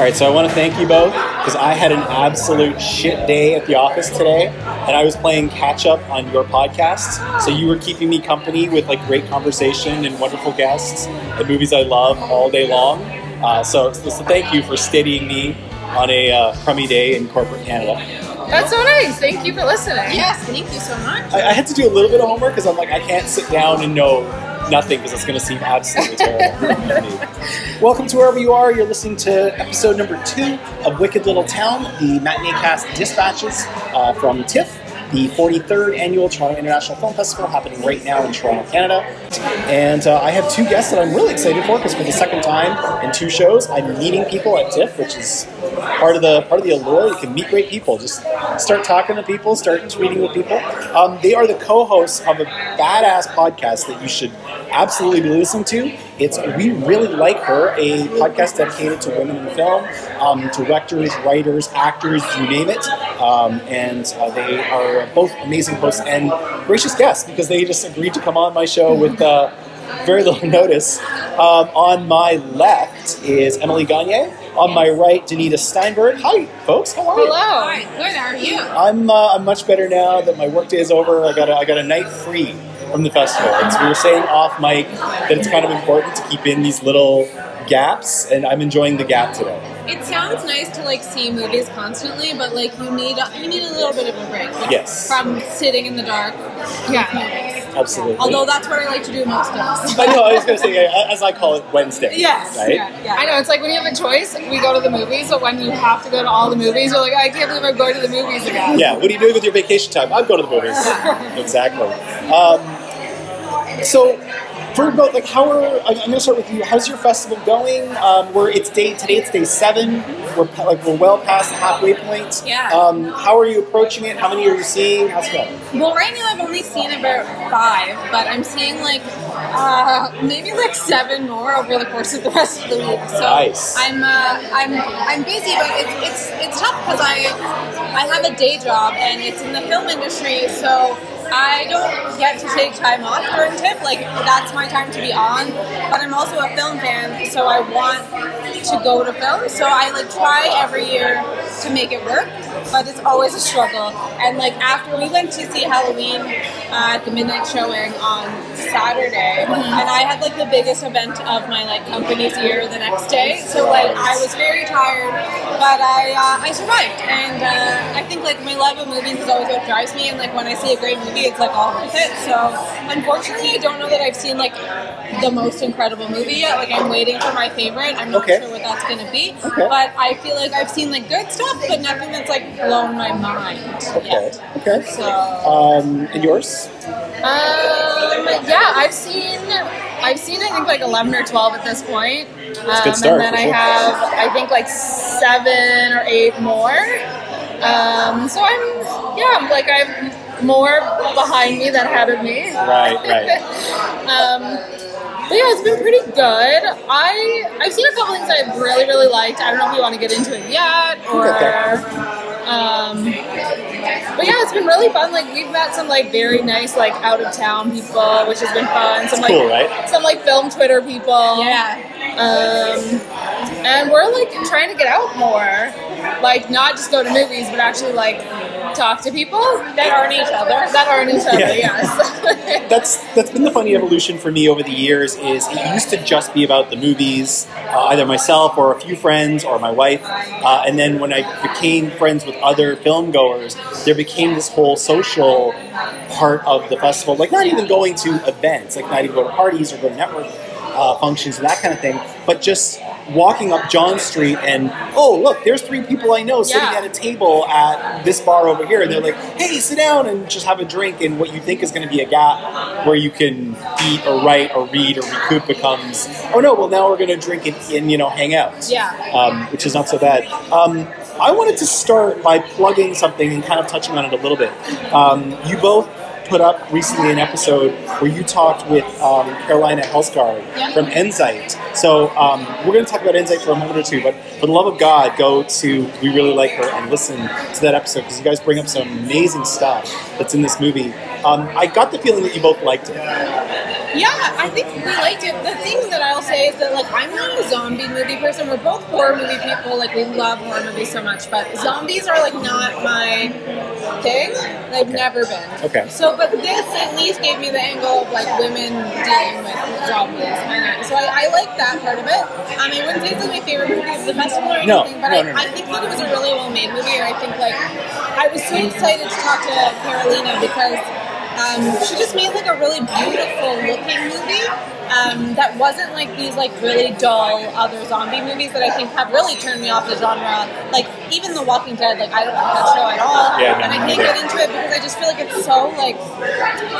All right, so I want to thank you both because I had an absolute shit day at the office today, and I was playing catch up on your podcast. So you were keeping me company with like great conversation and wonderful guests and movies I love all day long. Uh, so, so thank you for steadying me on a uh, crummy day in corporate Canada. That's so nice. Thank you for listening. Yes, thank you so much. I, I had to do a little bit of homework because I'm like I can't sit down and know nothing because it's going to seem absolutely terrible. Welcome to wherever you are. You're listening to episode number two of Wicked Little Town, the Matineecast dispatches uh, from TIFF, the 43rd annual Toronto International Film Festival, happening right now in Toronto, Canada. And uh, I have two guests that I'm really excited for because for the second time in two shows, I'm meeting people at TIFF, which is part of the part of the allure. You can meet great people. Just start talking to people, start tweeting with people. Um, they are the co-hosts of a badass podcast that you should absolutely be listening to. It's We Really Like Her, a podcast dedicated to women in film, um, directors, writers, actors, you name it. Um, and uh, they are both amazing hosts and gracious guests because they just agreed to come on my show with uh, very little notice. Um, on my left is Emily Gagne. On my right, Danita Steinberg. Hi, folks. How are you? Hello. Hi, good. How are you? I'm uh, I'm much better now that my workday is over. I got a, I got a night free from the festival. It's, we were saying off mic that it's kind of important to keep in these little gaps, and I'm enjoying the gap today. It sounds nice to like see movies constantly, but like you need a, you need a little bit of a break. like, Yes. From sitting in the dark. Yeah. Movies. Absolutely. Although that's what I like to do most days. I know. I was going to say, as I call it, Wednesday. Yes. Right. Yeah, yeah. I know it's like when you have a choice, we go to the movies, but when you have to go to all the movies, you're like, I can't believe I'm going to the movies again. Yeah. What are you doing with your vacation time? I'm going to the movies. exactly. Um, so, for both, like, how are I'm going to start with you. How's your festival going? Um, we're it's day today. It's day seven. We're like we're well past the halfway point. Yeah. Um, how are you approaching it? How many are you seeing? How's it going? Well, right now I've only seen about five, but I'm seeing like uh, maybe like seven more over the course of the rest of the week. So Nice. I'm uh, I'm I'm busy, but it's it's it's tough because I I have a day job and it's in the film industry, so. I don't get to take time off during TIFF. Like that's my time to be on. But I'm also a film fan, so I want to go to film. So I like try every year to make it work, but it's always a struggle. And like after we went to see Halloween uh, at the midnight showing on Saturday, and I had like the biggest event of my like company's year the next day. So like I was very tired, but I uh, I survived. And uh, I think like my love of movies is always what drives me. And like when I see a great movie, it's like all worth it. So unfortunately, I don't know that I've seen like the most incredible movie yet. Like I'm waiting for my favorite. I'm not Okay. sure what that's gonna be. Okay. But I feel like I've seen like good stuff, but nothing that's like blown my mind Okay. yet. Okay. So Um, and yours? Um, yeah, I've seen, I've seen I think like eleven or twelve at this point. Um, good start, and then I sure. have I think like seven or eight more. Um, so I'm yeah, like I've more behind me than ahead of me. Right. Right. Um, but yeah, it's been pretty good. I I've seen a couple things I've really really liked. I don't know if you want to get into it yet or. Um, but yeah, it's been really fun. Like we've met some like very nice like out of town people, which has been fun. Some like cool, right? some like film Twitter people. yeah. Um, and we're like trying to get out more, like not just go to movies, but actually like talk to people That aren't each other. that aren't each other. Yeah. Yes. that's that's been the funny evolution for me over the years. Is it used to just be about the movies, uh, either myself or a few friends or my wife, uh, and then when I became friends with other film goers, there became this whole social part of the festival. Like not even going to events, like not even go to parties or go to network uh, functions and that kind of thing, but just walking up John Street and oh look, there's three people I know sitting Yeah. at a table at this bar over here, and they're like, hey, sit down and just have a drink. And what you think is going to be a gap where you can eat or write or read or recoup becomes oh no, well now we're going to drink and, and you know hang out. Yeah. um, which is not so bad. Um, I wanted to start by plugging something and kind of touching on it a little bit. Um, you both put up recently an episode where you talked with um, Carolina Hellsgård Yeah. from Endzeit. So um, we're going to talk about Endzeit for a moment or two, but for the love of God, go to We Really Like Her and listen to that episode because you guys bring up some amazing stuff that's in this movie. Um, I got the feeling that you both liked it. Yeah, I think we liked it. The thing that I'll say is that like I'm not a zombie movie person. We're both horror movie people. Like we love horror movies so much, but zombies are like not my thing. They've Okay. never been. Okay. So, but this at least gave me the angle of like women dealing with I- so I, I like that part of it. Um, I wouldn't say it's like my favorite movie of the festival or No, anything, but no, I, no, no. I think that it was a really well made movie, Or I think like I was so excited to talk to Carolina because um, she just made like a really beautiful looking movie um, that wasn't like these like really dull other zombie movies that I think have really turned me off the genre. Like even The Walking Dead, like I don't like that show at all, Yeah, no, and I can't get into it because I just feel like it's so like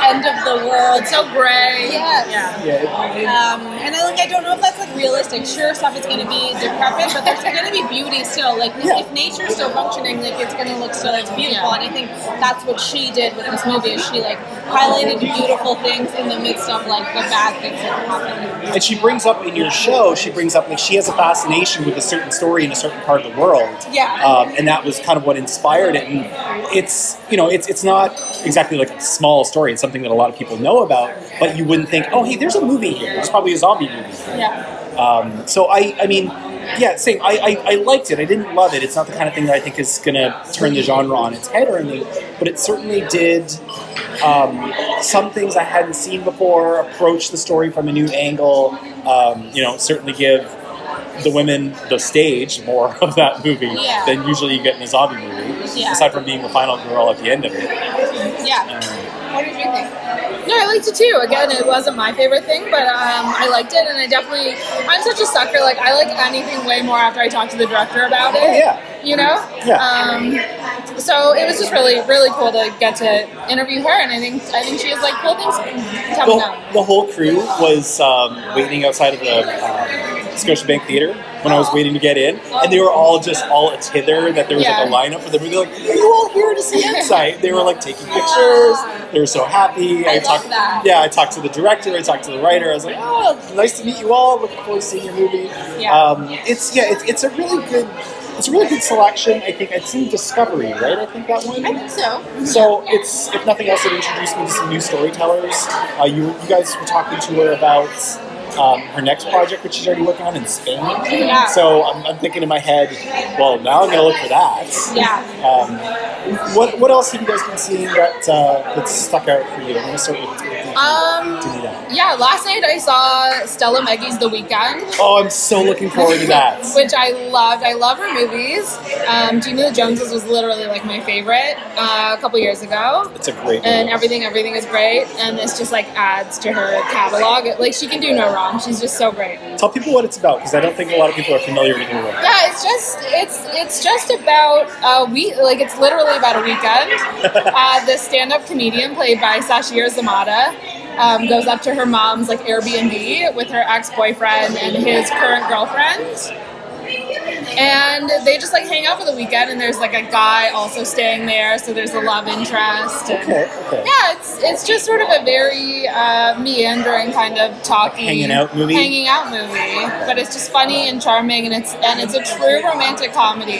end of the world. So gray. Yes. Yeah. Yeah. Um, and I like I don't know if that's like realistic. Sure, stuff is going to be decrepit, but there's going to be beauty still. Like Yeah. if nature's still functioning, like it's going to look still it's beautiful. Yeah. And I think that's what she did with this movie. Is she like highlighted beautiful things in the midst of like the bad things that happen. And she brings up in your show, she brings up like she has a fascination with a certain story in a certain part of the world. Yeah. Um, and that was kind of what inspired it. And it's you know it's it's not exactly like a small story. It's something that a lot of people know about, but you wouldn't think, oh hey, there's a movie here. There's probably a zombie movie. Here. Yeah. Um, so I, I mean, yeah, same. I, I, I liked it. I didn't love it. It's not the kind of thing that I think is going to turn the genre on its head or anything, but it certainly did um, some things I hadn't seen before, approach the story from a new angle. Um, you know, certainly give the women the stage more of that movie Yeah. than usually you get in a zombie movie. Yeah. Aside from being the final girl at the end of it. Yeah. Um, What did you think? No, I liked it too. Again, it wasn't my favorite thing, but um, I liked it, and I definitely. I'm such a sucker. Like I like anything way more after I talk to the director about it. oh yeah. You know. Yeah. Um, so it was just really, really cool to get to interview her, and I think I think she has like cool things coming the, up. the whole crew was um, waiting outside of the um, Scotiabank Theater when I was waiting to get in, and they were all just all a tither that there was Yeah. like a lineup for the movie. They're like, "Are you all here to see Endzeit?" They were like taking pictures. They were so happy. I love talked. Yeah, I talked to the director. I talked to the writer. I was like, "Oh, nice to meet you all. Looking forward to seeing your movie." Yeah. Um, it's yeah, it's, it's a really good. It's a really good selection. I think it's in Discovery, right? I think that one. I think so. So it's, if nothing else, it introduced me to some new storytellers. Uh, you, you guys were talking to her about um, her next project, which she's already working on in Spain. Yeah. So I'm, I'm thinking in my head, well, now I'm going to look for that. Yeah. Um, what what else have you guys been seeing that uh, that's stuck out for you? I'm going to start with, with Um, yeah, last night I saw Stella Meghie's The Weekend. Oh, I'm so looking forward to that. which I loved. I love her movies. Um, Jean of the Joneses was literally like my favorite uh, a couple years ago. It's a great And movie. everything, everything is great, and this just like adds to her catalog. Like she can do no wrong. She's just so great. Tell people what it's about because I don't think a lot of people are familiar with work. Yeah, it's just it's it's just about a week. Like it's literally about a weekend. Uh, the stand-up comedian played by Sasheer Zamata um, goes up to her mom's like Airbnb with her ex-boyfriend and his current girlfriend. And they just like hang out for the weekend, and there's like a guy also staying there, so there's a love interest. And, Okay, okay. Yeah, it's it's just sort of a very uh, meandering kind of talking, Hanging out movie? hanging out movie. But it's just funny and charming, and it's and it's a true romantic comedy,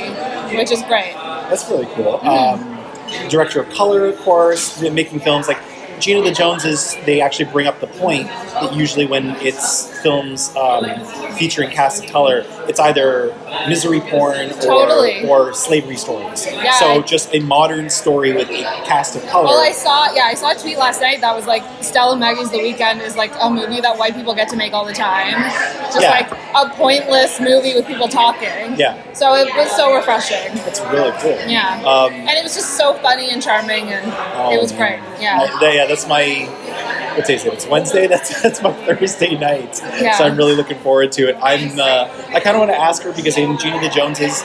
which is great. That's really cool. Mm-hmm. Um, director of color, of course, making films like Jean of the Joneses. They actually bring up the point that usually when it's films um, featuring cast of color, it's either misery porn or, Totally. or slavery stories. Yeah, so I- just a modern story with a cast of color. Well, I saw yeah, I saw a tweet last night that was like Stella Meghie's The Weekend is like a movie that white people get to make all the time, just Yeah. like a pointless movie with people talking. Yeah. So it was so refreshing. That's really cool. Yeah. Um, and it was just so funny and charming, and Oh, it was great. Yeah. I- yeah, that's my. What day is it? It's Wednesday. That's that's my Thursday night. Yeah. So I'm really looking forward to it. I'm. Uh, I kind of want to ask her because in Jean of the Joneses,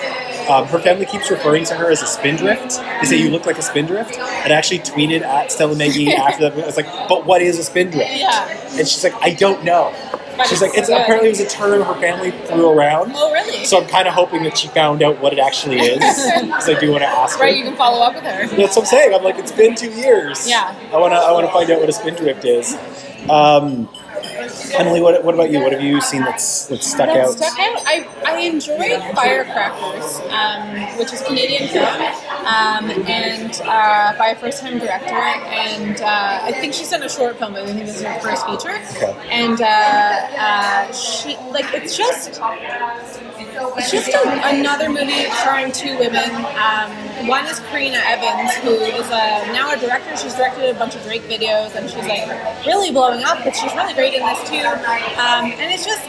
um, her family keeps referring to her as a spindrift. They say you look like a spindrift. And I actually tweeted at Stella Meghie after that. I was like, "But what is a spindrift?" Yeah. And she's like, "I don't know." She's like, "It's apparently it was a term her family threw around." Oh, really? So I'm kind of hoping that she found out what it actually is because I do want to ask her. Right, you can follow up with her. That's what I'm saying. I'm like, it's been two years. Yeah. I wanna, I wanna find out what a spindrift is. Um, Emily, what, what about you? What have you seen that's that's stuck That out? stuck out. I, I enjoyed Firecrackers, um, which is Canadian film. um, and uh, by a first-time director. And uh, I think she's done a short film, but I think this is her first feature. Okay. And uh, uh, she like it's just it's just a, another movie starring two women. Um, one is Karena Evans, who is a, now a director. She's directed a bunch of Drake videos, and she's like really blowing up. But she's really great in this too. Um, and it's just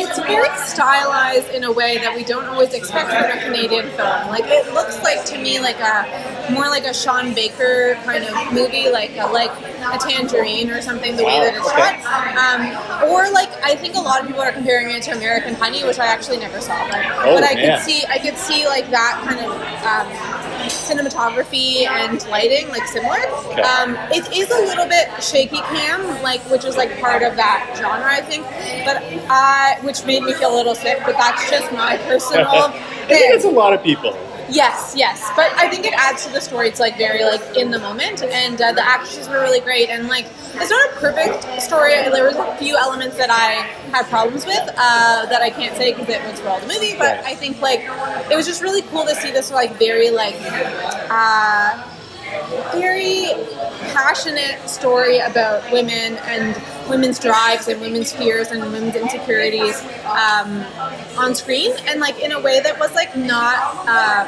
it's very stylized in a way that we don't always expect from a Canadian film. Like it looks like to me like a more like a Sean Baker kind of movie, like a, like a Tangerine or something. The way that it's shot, um, or like I think a lot of people are comparing it to American Honey, which I actually never saw. But, Oh, but I man. could see I could see like that kind of um, cinematography and lighting like similar. Okay. Um, it is a little bit shaky cam, like which is like part of that genre, I think. But I, which made me feel a little sick. But that's just my personal I think it's a lot of people. Yes, yes. But I think it adds to the story. It's like very like in the moment, and uh, the actresses were really great. And like, it's not a perfect story. There was a few elements that I had problems with uh, that I can't say because it would spoil the movie. But I think like it was just really cool to see this like very like. Uh, very passionate story about women and women's drives and women's fears and women's insecurities um, on screen. And like in a way that was like not um,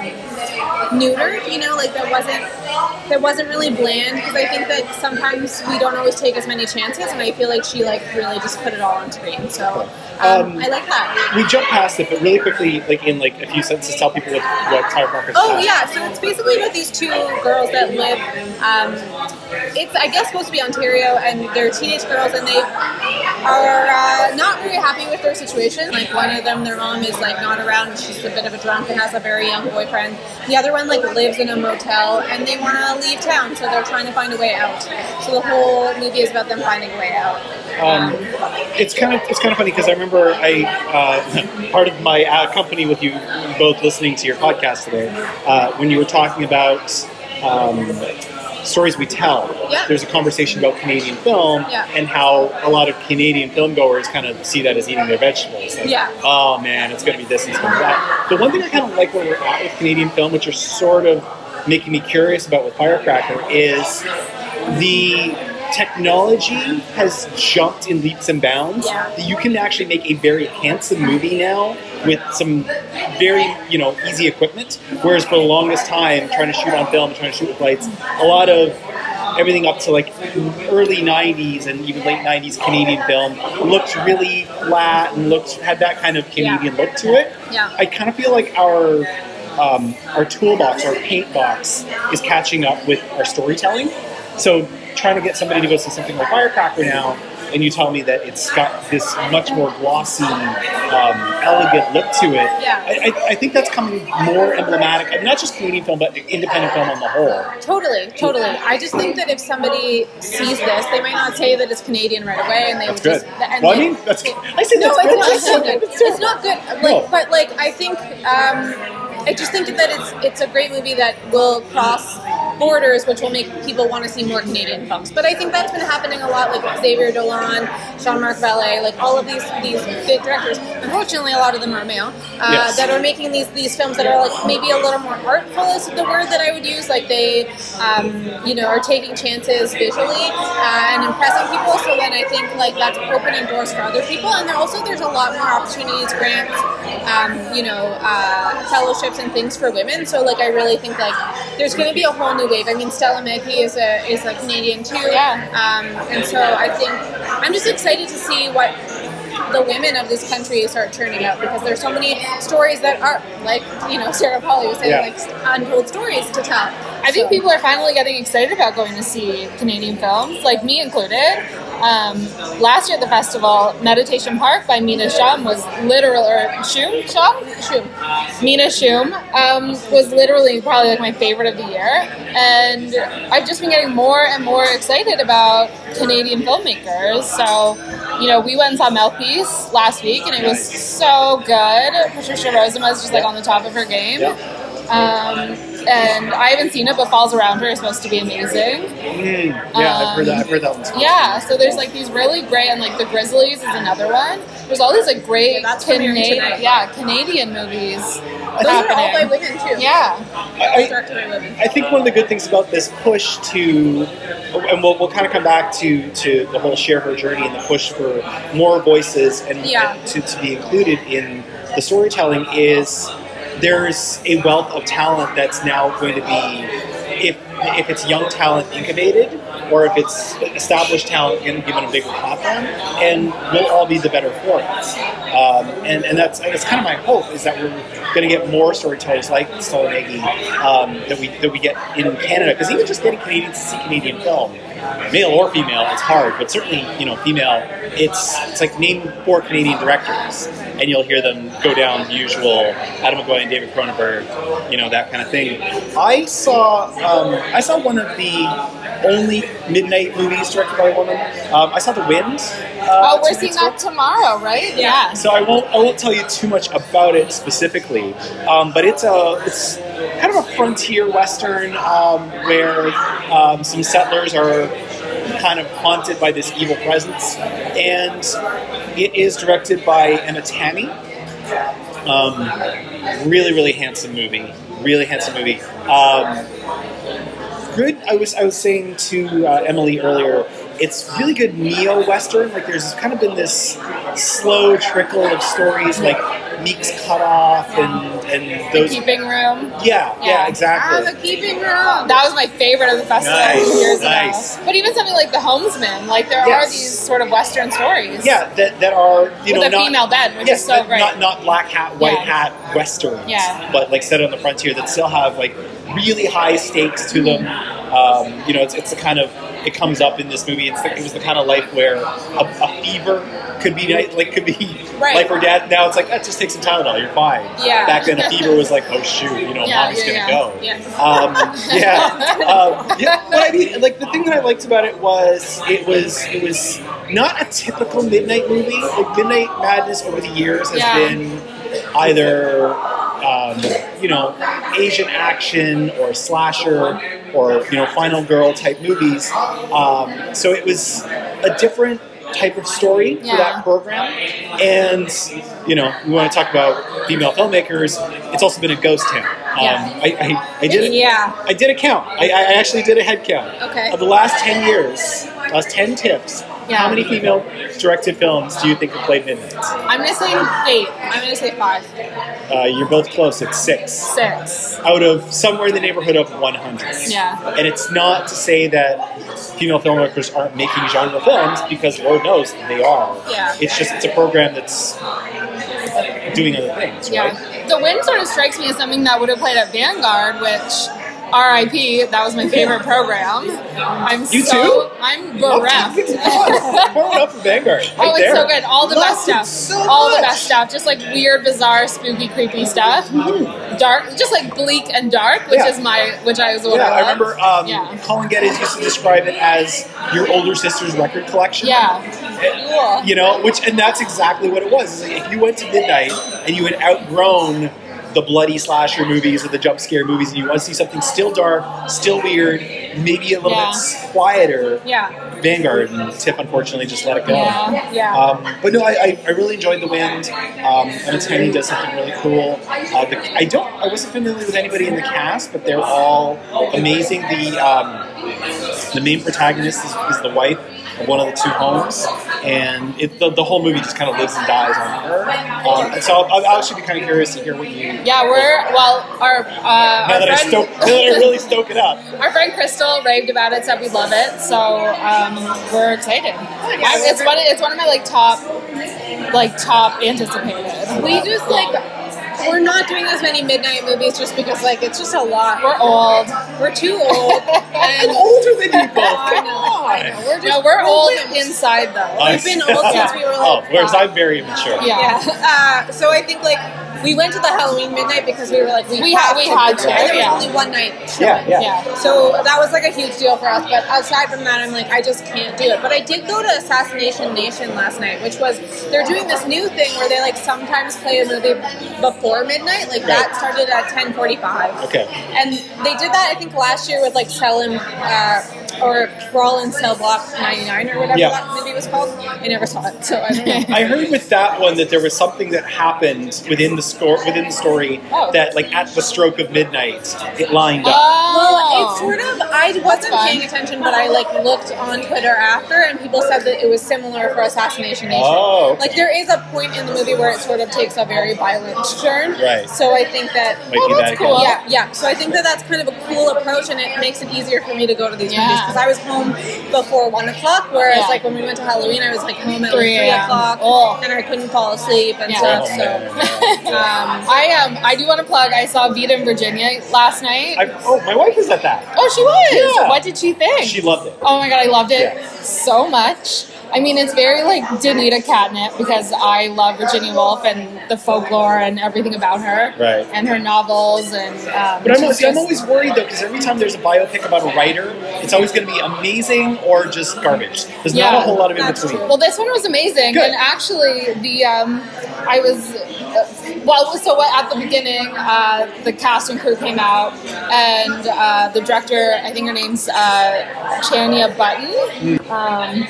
neutered you know like that wasn't that wasn't really bland. Because i think that sometimes we don't always take as many chances and i feel like she like really just put it all on screen. So um, Um, i like that We jumped past it, but really quickly, like in like a few sentences, tell people what, what Firecrackers Oh about. yeah, so it's basically about these two girls that live. Um, it's I guess supposed to be Ontario, and they're teenage girls, and they are uh, not very happy with their situation. Like one of them, their mom is like not around; she's a bit of a drunk and has a very young boyfriend. The other one like lives in a motel, and they want to leave town, so they're trying to find a way out. So the whole movie is about them finding a way out. Um, it's kind of it's kind of funny because I remember I uh, part of my uh, company with you both listening to your podcast today uh, when you were talking about um, stories we tell. Yeah. There's a conversation about Canadian film Yeah. and how a lot of Canadian film goers kind of see that as eating their vegetables. Like, Yeah. Oh man, it's going to be this and it's going to be that. The one thing I kind of like where we're at with Canadian film, which are sort of making me curious about with Firecracker, is the technology has jumped in leaps and bounds. Yeah. You can actually make a very handsome movie now with some very you know easy equipment. Whereas for the longest time, trying to shoot on film, trying to shoot with lights, a lot of everything up to like early 90s and even late 90s Canadian film looked really flat and looked had that kind of Canadian look to it. Yeah. I kind of feel like our um, our toolbox, our paint box, is catching up with our storytelling. So trying to get somebody to go see something like Firecracker now, and you tell me that it's got this much more glossy, um, elegant look to it. Yeah. I, I, I think that's coming more emblematic, I mean, not just Canadian film, but independent film on the whole. Totally, totally. I just think that if somebody sees this, they might not say that it's Canadian right away, and they That's would good. just. And Well, I mean, that's I said no, that's good. it's not, That's it's so not good. It's not good. Like, No. but like I think, um, I just think that it's it's a great movie that will cross borders, which will make people want to see more Canadian films. But I think that's been happening a lot, like Xavier Dolan, Jean-Marc Vallée, like all of these these big directors. Unfortunately, a lot of them are male uh, Yes. that are making these these films that are like maybe a little more artful is the word that I would use. Like they, um, you know, are taking chances visually uh, and impressing people. So then I think like that's opening doors for other people. And there also there's a lot more opportunities, grants, um, you know, uh, fellowships and things for women. So like I really think like there's going to be a whole new wave. I mean, Stella Meghie is a is a Canadian too. Yeah. Um, and so I think I'm just excited to see what the women of this country start turning out because there's so many stories that are like you know Sarah Polley was saying Yeah. like untold stories to tell. I think So- people are finally getting excited about going to see Canadian films, like me included. Um, last year at the festival, Meditation Park by Mina Shum was literal, or Shum? Shum? Shum. Mina Shum um, was literally probably like my favorite of the year. And I've just been getting more and more excited about Canadian filmmakers. So, you know, we went and saw Mouthpiece last week and it was so good. Patricia Rozema is just like on the top of her game. Um, and I haven't seen it, but Falls Around Her is supposed to be amazing. Mm, yeah, I've heard that. I've heard that one. Yeah, so there's like these really great, and like The Grizzlies is another one. There's all these like great Yeah, that's Cana- tonight. yeah, Canadian movies Those are all by women too. Yeah. I, Directed by women. I think one of the good things about this push to, and we'll, we'll kind of come back to, to the whole share her journey and the push for more voices and, Yeah. and to, to be included in the storytelling is there's a wealth of talent that's now going to be, if, if it's young talent incubated or if it's established talent given a bigger platform, and we'll all be the better for it. Um, and, and that's that's kind of my hope is that we're going to get more storytellers like Stella Meghie um, that we that we get in Canada because even just getting Canadians to see Canadian film, male or female, it's hard. But certainly, you know, female, it's it's like name four Canadian directors, and you'll hear them go down the usual Atom Egoyan and David Cronenberg, you know, that kind of thing. I saw um, I saw one of the only midnight movies directed by a woman. Um, I saw The Wind. Uh, Oh, we're two seeing that tomorrow, right? Yeah. So I won't I won't tell you too much about it specifically, um, but it's a it's kind of a frontier western um, where um, some settlers are kind of haunted by this evil presence, and it is directed by Emma Tammi. Um, really, really handsome movie. Really handsome movie. Um, good. I was I was saying to uh, Emily earlier. It's really good neo western. Like there's kind of been this slow trickle of stories, like Meek's Cut Off and and The keeping room. Yeah, yeah, Yeah. Ah, exactly. the keeping room. That was my favorite of the festival Nice, years nice. ago. But even something like The Homesman, like there Yes. are these sort of Western stories. Yeah, that, that are you know With a not, female bed, which yes, is so great. Not not black hat, white Yeah. hat westerns. Yeah. but like set on the frontier that still have like really high stakes to them. Um, you know, it's, it's the kind of it comes up in this movie. It's the, it was the kind of life where a, a fever could be like could be Right. life or death. Now it's like, eh, just take some Tylenol, you're fine. Yeah. Back then, a fever was like, oh shoot, you know, Yeah, mom's yeah, gonna go. Yeah. Um, yeah, um, yeah. But I mean, like the thing that I liked about it was it was it was not a typical midnight movie. Like Midnight Madness over the years has been either um, you know Asian action or slasher or you know Final Girl type movies. Um, so it was a different type of story for that program. And you know, we want to talk about female filmmakers. It's also been a ghost town. Um, Yeah. I, I, I did it. Yeah. I did a count. I, I actually did a head count. Okay. Of the last 10 years, last 10 TIFFs, Yeah. how many female directed films do you think have played Midnight? I'm say eight. I'm gonna say five. Uh, you're both close. It's six. Six. Out of somewhere in the neighborhood of 100. Yeah. And it's not to say that female filmmakers aren't making genre films, because Lord knows they are. Yeah. It's just, it's a program that's doing other things, right? Yeah. The Wind sort of strikes me as something that would have played at Vanguard, which RIP, that was my favorite program. I'm You so too? I'm bereft. Pour one up for Vanguard. Right Oh, it's there. so good. All the Loved best stuff. so All the best stuff. Just like weird, bizarre, spooky, creepy stuff. Dark, just like bleak and dark, which Yeah. is my, which I was what Yeah, I I remember um, Yeah. Colin Geddes used to describe it as your older sister's record collection. Yeah. Cool. You know, which and that's exactly what it was. Like if you went to midnight and you had outgrown the bloody slasher movies or the jump scare movies, and you want to see something still dark, still weird, maybe a little Yeah. bit quieter, Yeah. Vanguard and TIFF unfortunately just let it go. Yeah. Yeah. Um, but no, I, I, I really enjoyed The Wind. Um, and Tammi does something really cool. Uh, the, I don't, I wasn't familiar with anybody in the cast, but they're all amazing. The um, the main protagonist is, is the wife one of the two homes, and it, the, the whole movie just kind of lives and dies on her. Um, and so I'll, I'll actually be kind of curious to hear what you. Yeah, we're well. Our uh, Now our that I friend, stoke, now that I really stoke it up. our friend Crystal raved about it, said we love it, so um, we're excited. I, it's one. It's one of my like top, like top anticipated. We just like we're not doing as many midnight movies just because like it's just a lot. We're old. We're too old. I'm and older than you both. I Come know, I know. on. We're just No, we're old wimps. inside though. We've been old since we were Oh, like whereas five. I'm very immature. Yeah. Yeah. Uh, so I think like we went to the Halloween midnight because we were like we, We had- we to, had to. And there yeah. was only one night. Yeah, yeah. Yeah. So that was like a huge deal for us. But aside from that, I'm like, I just can't do it. But I did go to Assassination Nation last night, which was they're doing this new thing where they like sometimes play a movie before midnight. Like that started at 10:45. Okay. And they did that, I think, last year with like Selim, uh, or Brawl in Cell Block 99 or whatever Yeah. that movie was called. I never saw it, so I don't know. I heard with that one that there was something that happened within the score within the story Oh. that like at the stroke of midnight it lined up. Oh. Well, Oh. it's sort of. I wasn't fun. paying attention, but I like looked on Twitter after, and people said that it was similar for Assassination Nation. Oh, okay. Like there is a point in the movie where it sort of takes a very violent turn. Right. So I think that. Might Oh, that's that cool. Yeah, yeah. So I think that that's kind of a cool approach, and it makes it easier for me to go to these Yeah. movies because I was home before one o'clock, whereas Yeah. like when we went to Halloween, I was like home at like 3 o'clock, Oh. and I couldn't fall asleep and Yeah. stuff. Oh, so. man, yeah, yeah. Um, I um I do want to plug. I saw Vita and Virginia last night. I, oh, my wife was at that. oh, she was. Yeah. What did she think? She loved it. Oh my god, I loved it Yeah. so much. I mean, it's very like Danita catnip because I love Virginia Woolf and the folklore and everything about her, Right. And her novels and. Um, But I'm, she's see, I'm always worried though because every time there's a biopic about a writer, it's always going to be amazing or just garbage. There's not a whole lot of in between. true. Well, this one was amazing, Good. and actually, the um, I was uh, well. So what- at the beginning, uh, the cast and crew came out, and uh, the director, I think her name's uh, Chanya Button. Um,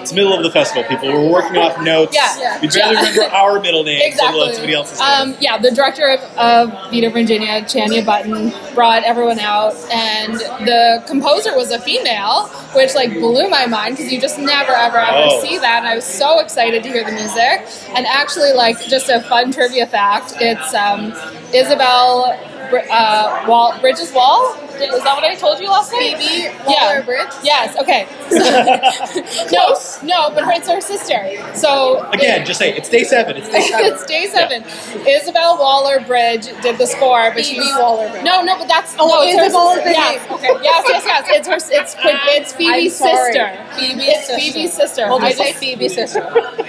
It's the middle of the festival. People We're working off notes. Yeah, yeah. We'd rather Yeah. remember our middle names exactly. somebody else's name. Um, yeah, the director of, of Vita Virginia, Chanya Button, brought everyone out, and the composer was a female, which like blew my mind because you just never ever ever Oh. see that. And I was so excited to hear the music. And actually, like just a fun trivia fact, it's um, Isobel uh, Wall, Bridges Wall. Did- Was that what I told you last night? Phoebe Yeah. Waller-Bridge. Yes. Okay. no, no, but her, it's her sister. So Again, just say it's day seven. It's day seven. it's day seven. Isobel Waller Bridge did the score, but Phoebe she's Waller-Bridge. No, no, but that's Oh, no, it's her Isobel sister. Bridge. Yes, Okay. yes, yes, yes. It's her. It's it's Phoebe's sister. Phoebe's It's sister. Phoebe's sister. We'll I say Phoebe's sister.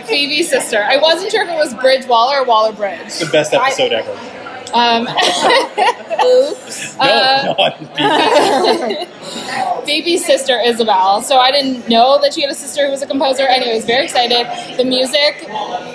Phoebe's sister. I wasn't sure if it was Bridge Waller or Waller Bridge. It's the best episode ever. Um, Oops. No, uh, sister Isobel. So I didn't know that she had a sister who was a composer. Anyways, very excited. The music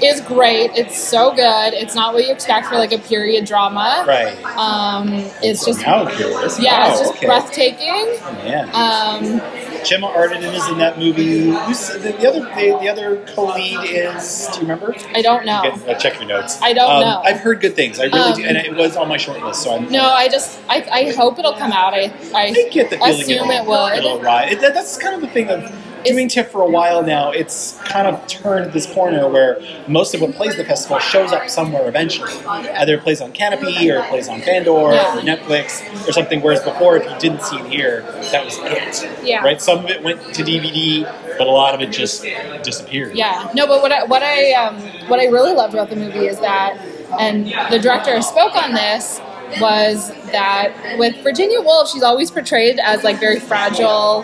is great. It's so good. It's not what you expect for like a period drama. right. Um, it's just now curious. yeah, Wow, it's just okay. breathtaking. Man. Um, Gemma Arterton is in that movie. Who's the, the other? The, the other co-lead is. Do you remember? I don't know. Uh, check your notes. I don't Um, know. I've heard good things. I really Um, do, and it was on my short list. So I'm. No, I just I, I hope it'll come out. I I, I get the feeling assume it'll, it would. It'll rise. It, that, that's kind of the thing of doing TIFF for a while now. It's kind of turned this corner where most of what plays the festival shows up somewhere eventually. Either it plays on Kanopy or it plays on Yeah. or Netflix or something. Whereas before, if you didn't see it here, that was it. Yeah. Right. Some of it went to DVD, but a lot of it just disappeared. Yeah, no, but what I, what I um, what I really loved about the movie is that, and the director spoke on this was that with Virginia Woolf, she's always portrayed as like very fragile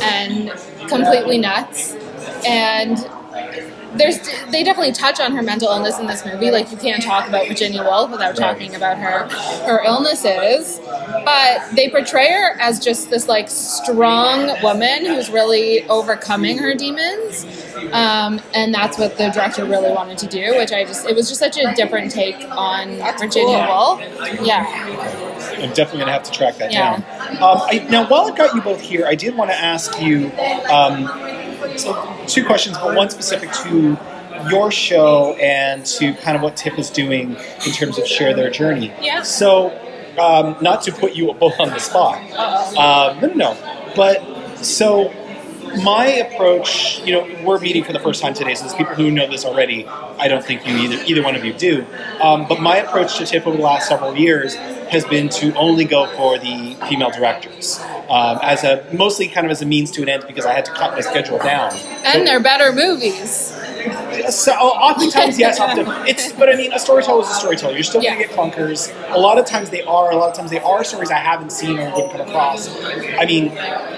and completely nuts, and there's they definitely touch on her mental illness in this movie. Like you can't talk about Virginia Woolf without talking about her her illnesses, but they portray her as just this like strong woman who's really overcoming her demons. Um, and that's what the director really wanted to do, which I just, it was just such a different take on Virginia. Woolf. Yeah. I'm definitely going to have to track that Yeah. down. Um, I, now, while I've got you both here, I did want to ask you um, so two questions, but one specific to your show and to kind of what TIFF is doing in terms of share their journey. Yeah. So, um, not to put you both on the spot. Um, no, no, no. But so my approach, you know, we're meeting for the first time today, so there's people who know this already. I don't think you either, either one of you do. Um, but my approach to TIFF over the last several years has been to only go for the female directors, um, as a mostly kind of as a means to an end because I had to cut my schedule down. And they're better movies. So oftentimes, yes, often it's. But I mean, a storyteller is a storyteller. You're still Yeah. going to get clunkers. A lot of times they are. A lot of times they are stories I haven't seen or wouldn't come across. I mean,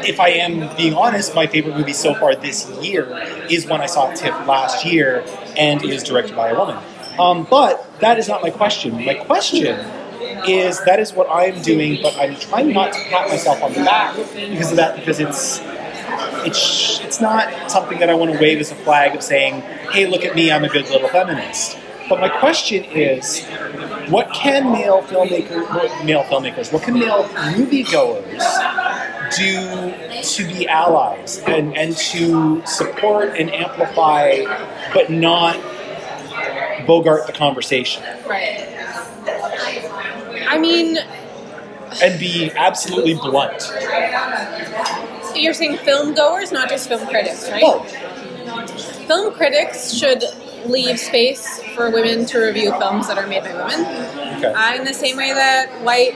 if I am being honest, my favorite movie so far this year is one I saw at TIFF last year, and it is directed by a woman. Um, but that is not my question. My question is that is what I'm doing, but I'm trying not to pat myself on the back because of that, because it's it's it's not something that I want to wave as a flag of saying, "Hey, look at me, I'm a good little feminist." But my question is, what can male filmmakers, what male filmmakers, what can male moviegoers do to be allies and, and to support and amplify, but not bogart the conversation Right. I mean, and be absolutely blunt. You're saying film goers, not just film critics, right? Oh, Film critics should leave space for women to review films that are made by women. okay. Uh, in the same way that white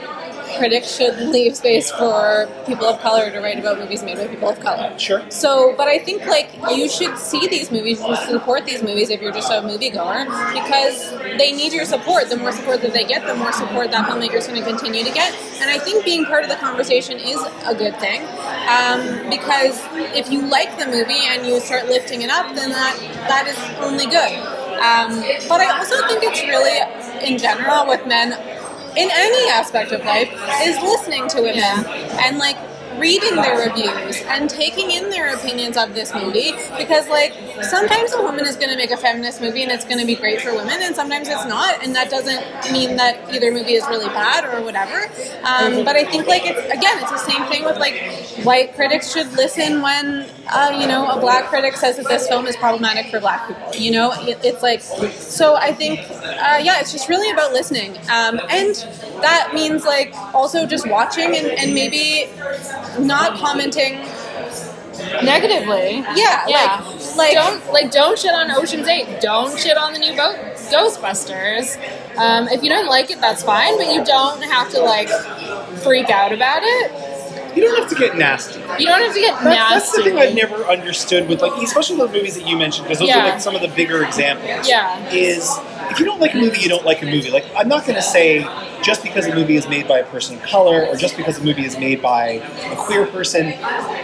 critics should leave space for people of color to write about movies made by people of color. Sure. So, but I think like you should see these movies, you should support these movies if you're just a moviegoer because they need your support. The more support that they get, the more support that filmmaker's going to continue to get. And I think being part of the conversation is a good thing um, because if you like the movie and you start lifting it up, then that that is only good. Um, but I also think it's really, in general, with men in any aspect of life is listening to women Yeah. and like reading their reviews and taking in their opinions of this movie because like sometimes a woman is going to make a feminist movie and it's going to be great for women and sometimes it's not and that doesn't mean that either movie is really bad or whatever. Um, but i think like it's again it's the same thing with like white critics should listen when uh, you know a black critic says that this film is problematic for black people you know? It, it's like so i think uh, yeah it's just really about listening. Um, and that means like also just watching and, and maybe not commenting Negatively. yeah, Yeah. like like don't like don't shit on Ocean's Eight. Don't shit on the new Bo- Ghostbusters. Um, if you don't like it, that's fine, but you don't have to like freak out about it. You don't have to get nasty. You don't have to get That's, that's the nasty. thing I've never understood with like, especially the movies that you mentioned, because those Yeah. are like some of the bigger examples. Yeah. Is if you don't like a movie, you don't like a movie. Like I'm not going to say just because a movie is made by a person of color or just because a movie is made by a queer person,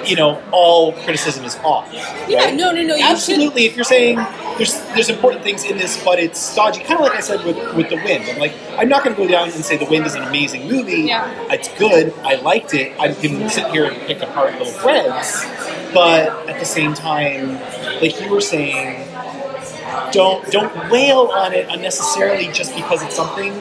you know, all criticism is off. Yeah, right? no, no, no, you Absolutely. If you're saying there's there's important things in this, but it's stodgy, kind of like I said with with The Wind. I'm like, I'm not going to go down and say The Wind is an amazing movie. Yeah. It's good. I liked it. I can sit here and pick apart little threads, but at the same time, like you were saying, don't don't wail on it unnecessarily just because it's something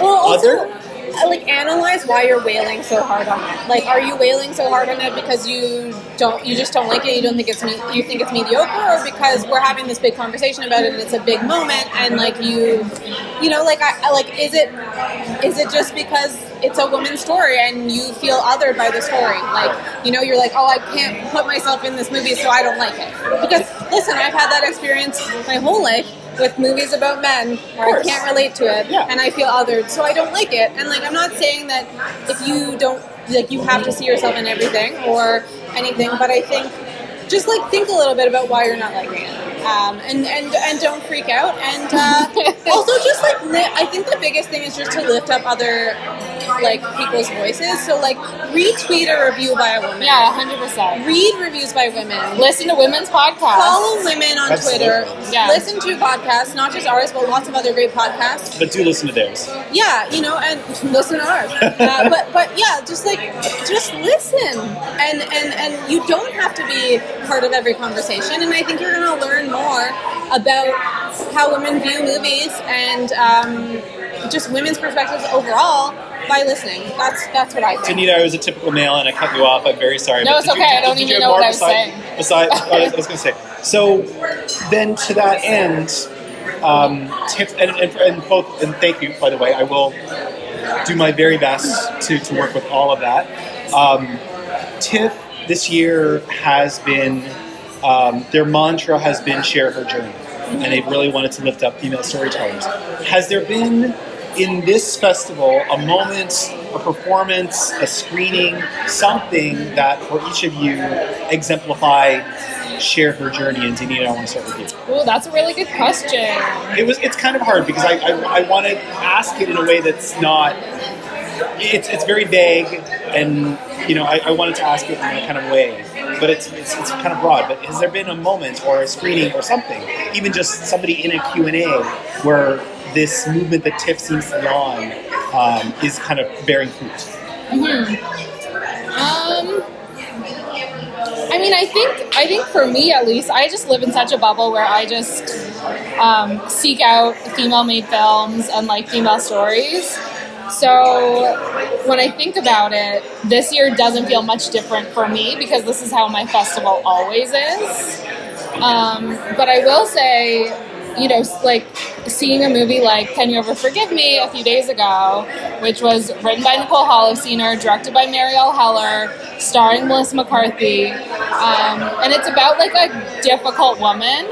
Well, also, Other? Like analyze why you're wailing so hard on it. Like, are you wailing so hard on it because you don't, you just don't like it? You don't think it's me, you think it's mediocre, or because we're having this big conversation about it and it's a big moment and like you, you know, like I like is it, is it just because it's a woman's story and you feel othered by the story? Like, you know, you're like, oh, I can't put myself in this movie, so I don't like it. Because listen, I've had that experience my whole life with movies about men where I can't relate to it Yeah. and I feel othered, so I don't like it. And like, I'm not saying that if you don't like, you have to see yourself in everything or anything, but I think just like think a little bit about why you're not liking it, um, and and and don't freak out. And uh, also just like li- I think the biggest thing is just to lift up other like people's voices. So like retweet a review by a woman. yeah, hundred percent. Read reviews by women. Listen to women's podcasts. Follow women on Absolutely. Twitter. Yeah. Listen to podcasts, not just ours, but lots of other great podcasts. but do listen to theirs. Yeah, you know, and listen to ours. Uh, but but yeah, just like just listen, and and and you don't have to be part of every conversation. And I think you're going to learn more about how women view movies and um, just women's perspectives overall by listening. That's that's what I think. Danita, I was a typical male and I cut you off. I'm very sorry. No, it's did you- okay. I don't did even know what I was beside- saying. Beside, I was, was going to say. So then, to that end, um, Tiff, and, and, and both, and thank you, by the way. I will do my very best to, to work with all of that. Um, TIFF this year has been, um, their mantra has been share her journey. And they've really wanted to lift up female storytellers. Has there been in this festival a moment, a performance, a screening, something that for each of you exemplify share her journey? And Danita, I want to start with you. Ooh, that's a really good question. It was. It's kind of hard because I, I, I want to ask it in a way that's not. It's, it's very vague, and you know I, I wanted to ask it in that kind of way, but it's, it's it's kind of broad. But has there been a moment or a screening or something, even just somebody in a Q and A, where this movement that TIFF seems to be on um, is kind of bearing fruit? Hmm. Um, I mean, I think I think for me at least, I just live in such a bubble where I just um, seek out female-made films and like female stories. So when I think about it, this year doesn't feel much different for me because this is how my festival always is. Um, but I will say, you know, like seeing a movie like Can You Ever Forgive Me a few days ago, which was written by Nicole Holofcener, directed by Marielle Heller, starring Melissa McCarthy, um, and it's about like a difficult woman,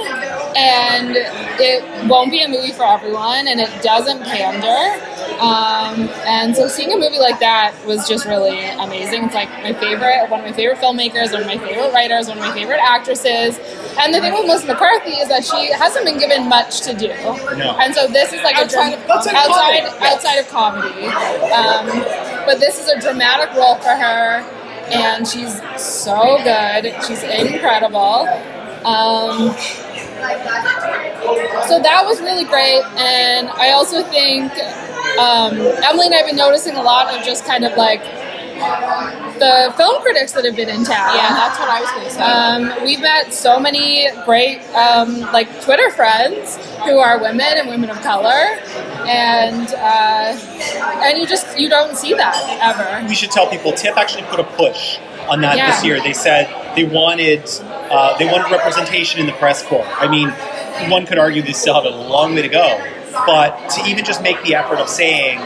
and it won't be a movie for everyone, and it doesn't pander. Um, and so seeing a movie like that was just really amazing. It's like my favorite, one of my favorite filmmakers, one of my favorite writers, one of my favorite actresses. And the thing with Melissa McCarthy is that she hasn't been given much to do. No. And so this is like Outside a of outside Outside of comedy, outside of comedy. Um, but this is a dramatic role for her, and she's so good. She's incredible. Um, so that was really great, and I also think um, Emily and I have been noticing a lot of just kind of like the film critics that have been in town. Yeah, that's what I was going to say. Um, we've met so many great um, like Twitter friends who are women and women of color, and uh, and you just you don't see that ever. we should tell people TIFF actually put a push on that Yeah. this year. They said they wanted uh, they wanted representation in the press corps. I mean, one could argue they still have a long way to go, but to even just make the effort of saying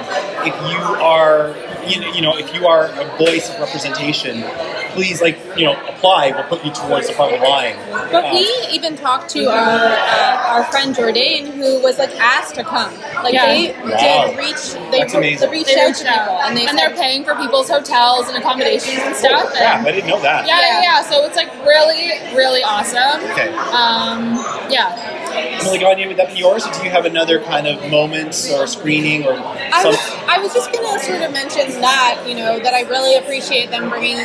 if you are you know, you know if you are a voice of representation, please like you know apply. We'll put you towards the front of the line. But Uh, we even talked to our uh, our friend Jordan, who was like asked to come. Like Yeah. they Wow. did reach, they, That's amazing. they reached They out to people, out, and they and said, they're paying for people's hotels and accommodations and stuff. yeah, And I didn't know that. yeah, yeah, Yeah. So it's like really, really awesome. Okay. Um, yeah. Emily Gagne, would that be yours, or do you have another kind of moment or screening or I was, I was just gonna sort of mention that you know that I really appreciate them bringing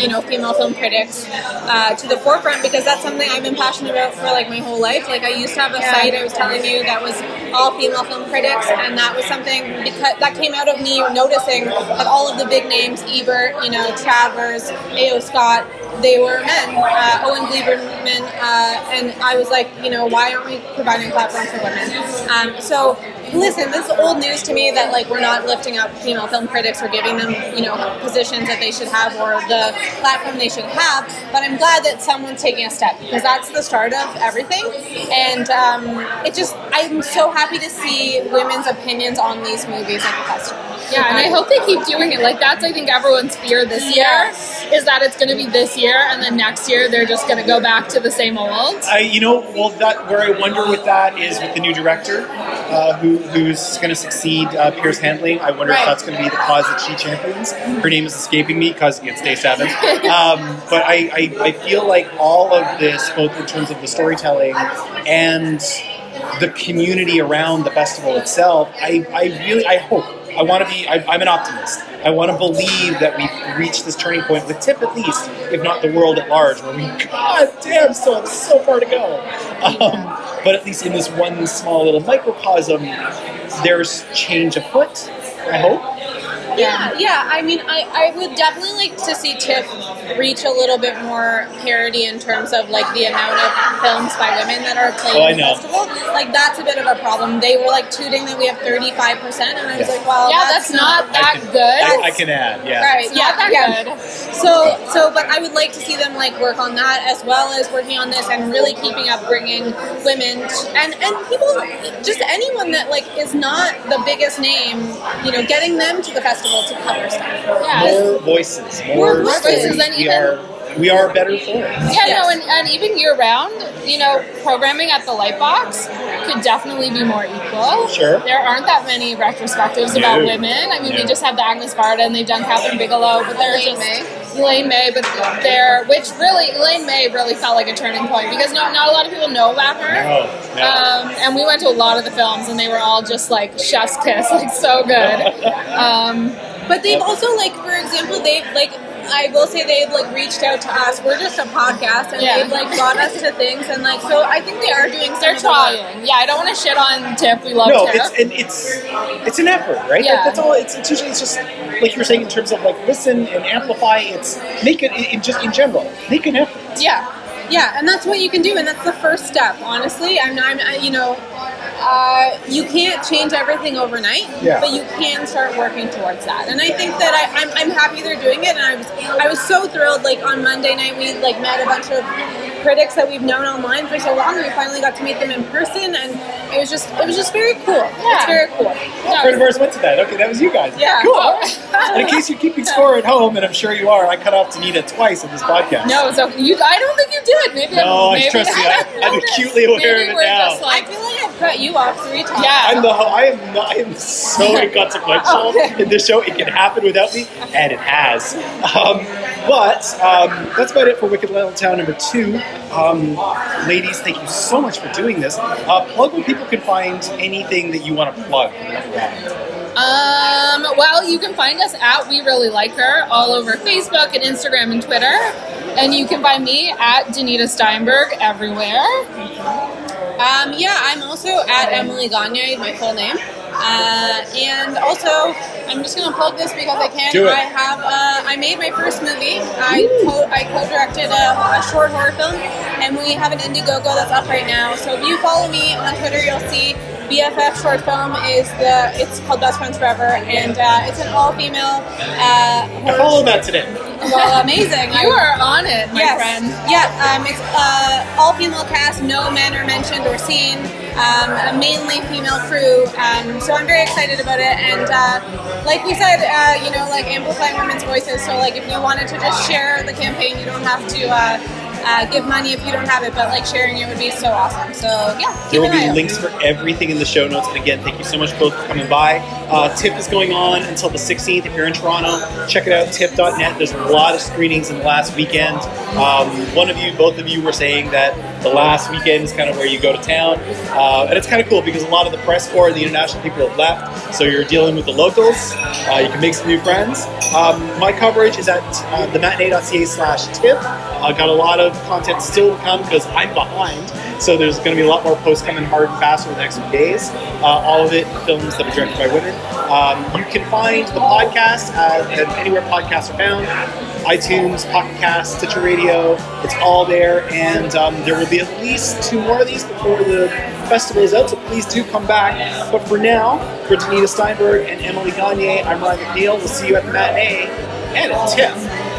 you know female film critics uh, to the forefront because that's something I've been passionate about for like my whole life. Like I used to have a Yeah. site I was telling you that was all female film critics, and that was something because that came out of me noticing that all of the big names, Ebert, you know, Travers, A.O. Scott, they were men. Uh, Owen Gleiberman, uh, and I was like, you know, why aren't we providing platforms for women? Um, so listen, this is old news to me that like we're not lifting up female film critics or giving them, you know, positions that they should have or the platform they should have. But I'm glad that someone's taking a step because that's the start of everything. And um, it just, I'm so happy to see women's opinions on these movies at the festival. Yeah, and I hope they keep doing it. Like that's I think everyone's fear this year Yes. is that it's going to be this year, and then next year they're just going to go back to the same old. I, you know, well, that where I wonder with that is with the new director, uh, who who's going to succeed uh, Piers Handling. I wonder if that's going to be the cause that she champions. Her name is escaping me because it's day seven. Um, but I, I, I feel like all of this, both in terms of the storytelling and the community around the festival itself, I, I really, I hope. I want to be. I, I'm an optimist. I want to believe that we've reached this turning point with TIFF at least, if not the world at large, where we, God damn, so so far to go. Um, but at least in this one small little microcosm, there's change afoot. I hope. Yeah, yeah. I mean, I, I would definitely like to see TIFF reach a little bit more parity in terms of like the amount of films by women that are playing Oh, in the festival. Like that's a bit of a problem. They were like tooting that we have thirty five percent, and I was Yeah. like, well, yeah, that's, not that I can, good. I, I can add. Yeah. Right, It's yeah, not that yeah. good. So, so, but I would like to see them like work on that as well as working on this and really keeping up bringing women t- and and people, just anyone that like is not the biggest name, you know, getting them to the festival to cover stuff. Yeah. More voices. More, More voices, we even- we are better for it. Yeah, Yes. no, and, and even year round, you know, programming at the Lightbox could definitely be more equal. Sure. There aren't that many retrospectives No. about women. I mean, No. we just have the Agnes Varda and they've done Kathryn Bigelow, but there's Elaine just Elaine May, but they're which really Elaine May really felt like a turning point because no, not a lot of people know about her. No, no. Um, and we went to a lot of the films, and they were all just like chef's kiss, like so good. Um, But they've also like, for example, they've like. I will say they've like reached out to us. We're just a podcast, and Yeah. they've like brought us to things, and like so. I think they are doing. they're of work. trying. Yeah, I don't want to shit on Tiff. We love no, Tiff. it's and it's it's an effort, right? Yeah. That's all. It's, it's usually it's just like you were saying in terms of like listen and amplify. It's make it in, in just in general. Make an effort. Yeah, yeah, and that's what you can do, and that's the first step. Honestly, I'm, I'm you know, uh, you can't change everything overnight, Yeah. but you can start working towards that. And I think that I, I'm, I'm happy they're doing it. And I was I was so thrilled. Like on Monday night, we like met a bunch of critics that we've known online for so long. We finally got to meet them in person, and it was just it was just very cool. Yeah. It's very cool. Yeah, Friend of went to that. Okay, that was you guys. Yeah. Cool. And in case you're keeping score at home, and I'm sure you are, I cut off Danita twice in this podcast. No, so you. I don't think you did. Maybe. No, I maybe, trust you. I- don't I'm know. acutely aware maybe of it we're now. Just I feel like I've cut you off three times. Yeah. I'm the I am not, I am so inconsequential Okay. in this show. It can happen without me, and it has. Um, but um, that's about it for Wicked Little Town number two. Um, ladies, thank you so much for doing this. Uh, plug where people can find anything that you want to plug. Um, well, you can find us at We Really Like Her all over Facebook and Instagram and Twitter. And you can find me at Danita Steinberg everywhere. Um, yeah, I'm also at Emily Gagne, my full name. Uh, and also, I'm just gonna plug this because I can. I have. Uh, I made my first movie. I co- I co-directed a, a short horror film, and we have an Indiegogo that's up right now. So if you follow me on Twitter, you'll see BFF short film is the. It's called Best Friends Forever, and uh, it's an all-female uh, I horror. followed that today. Well, amazing. You are on it, my yes. friend. Yeah, um, it's uh, all female cast, no men are mentioned or seen, um, a mainly female crew. Um, so I'm very excited about it. And uh, like we said, uh, you know, like amplifying women's voices. So like if you wanted to just share the campaign, you don't have to uh, give money if you don't have it, but like sharing it would be so awesome. So yeah, There will be links for everything in the show notes. And again, thank you so much both for coming by. Uh, TIFF is going on until the 16th. If you're in Toronto, check it out, tiff.net. There's a lot of screenings in the last weekend. Um, one of you, both of you were saying that the last weekend is kind of where you go to town. Uh, and it's kind of cool because a lot of the press corps and the international people have left. So you're dealing with the locals. Uh, you can make some new friends. Um, my coverage is at uh, thematinee.ca slash TIFF. I got a lot of content still to come because I'm behind. So there's going to be a lot more posts coming hard and fast over the next few days. Uh, all of it films that are directed by women. Um, you can find the podcast at anywhere podcasts are found. iTunes, Pocket Cast, Stitcher Radio. It's all there, and um, there will be at least two more of these before the festival is out. So please do come back. But for now, for Danita Steinberg and Emily Gagne, I'm Ryan McNeil. We'll see you at the matinee and at TIFF.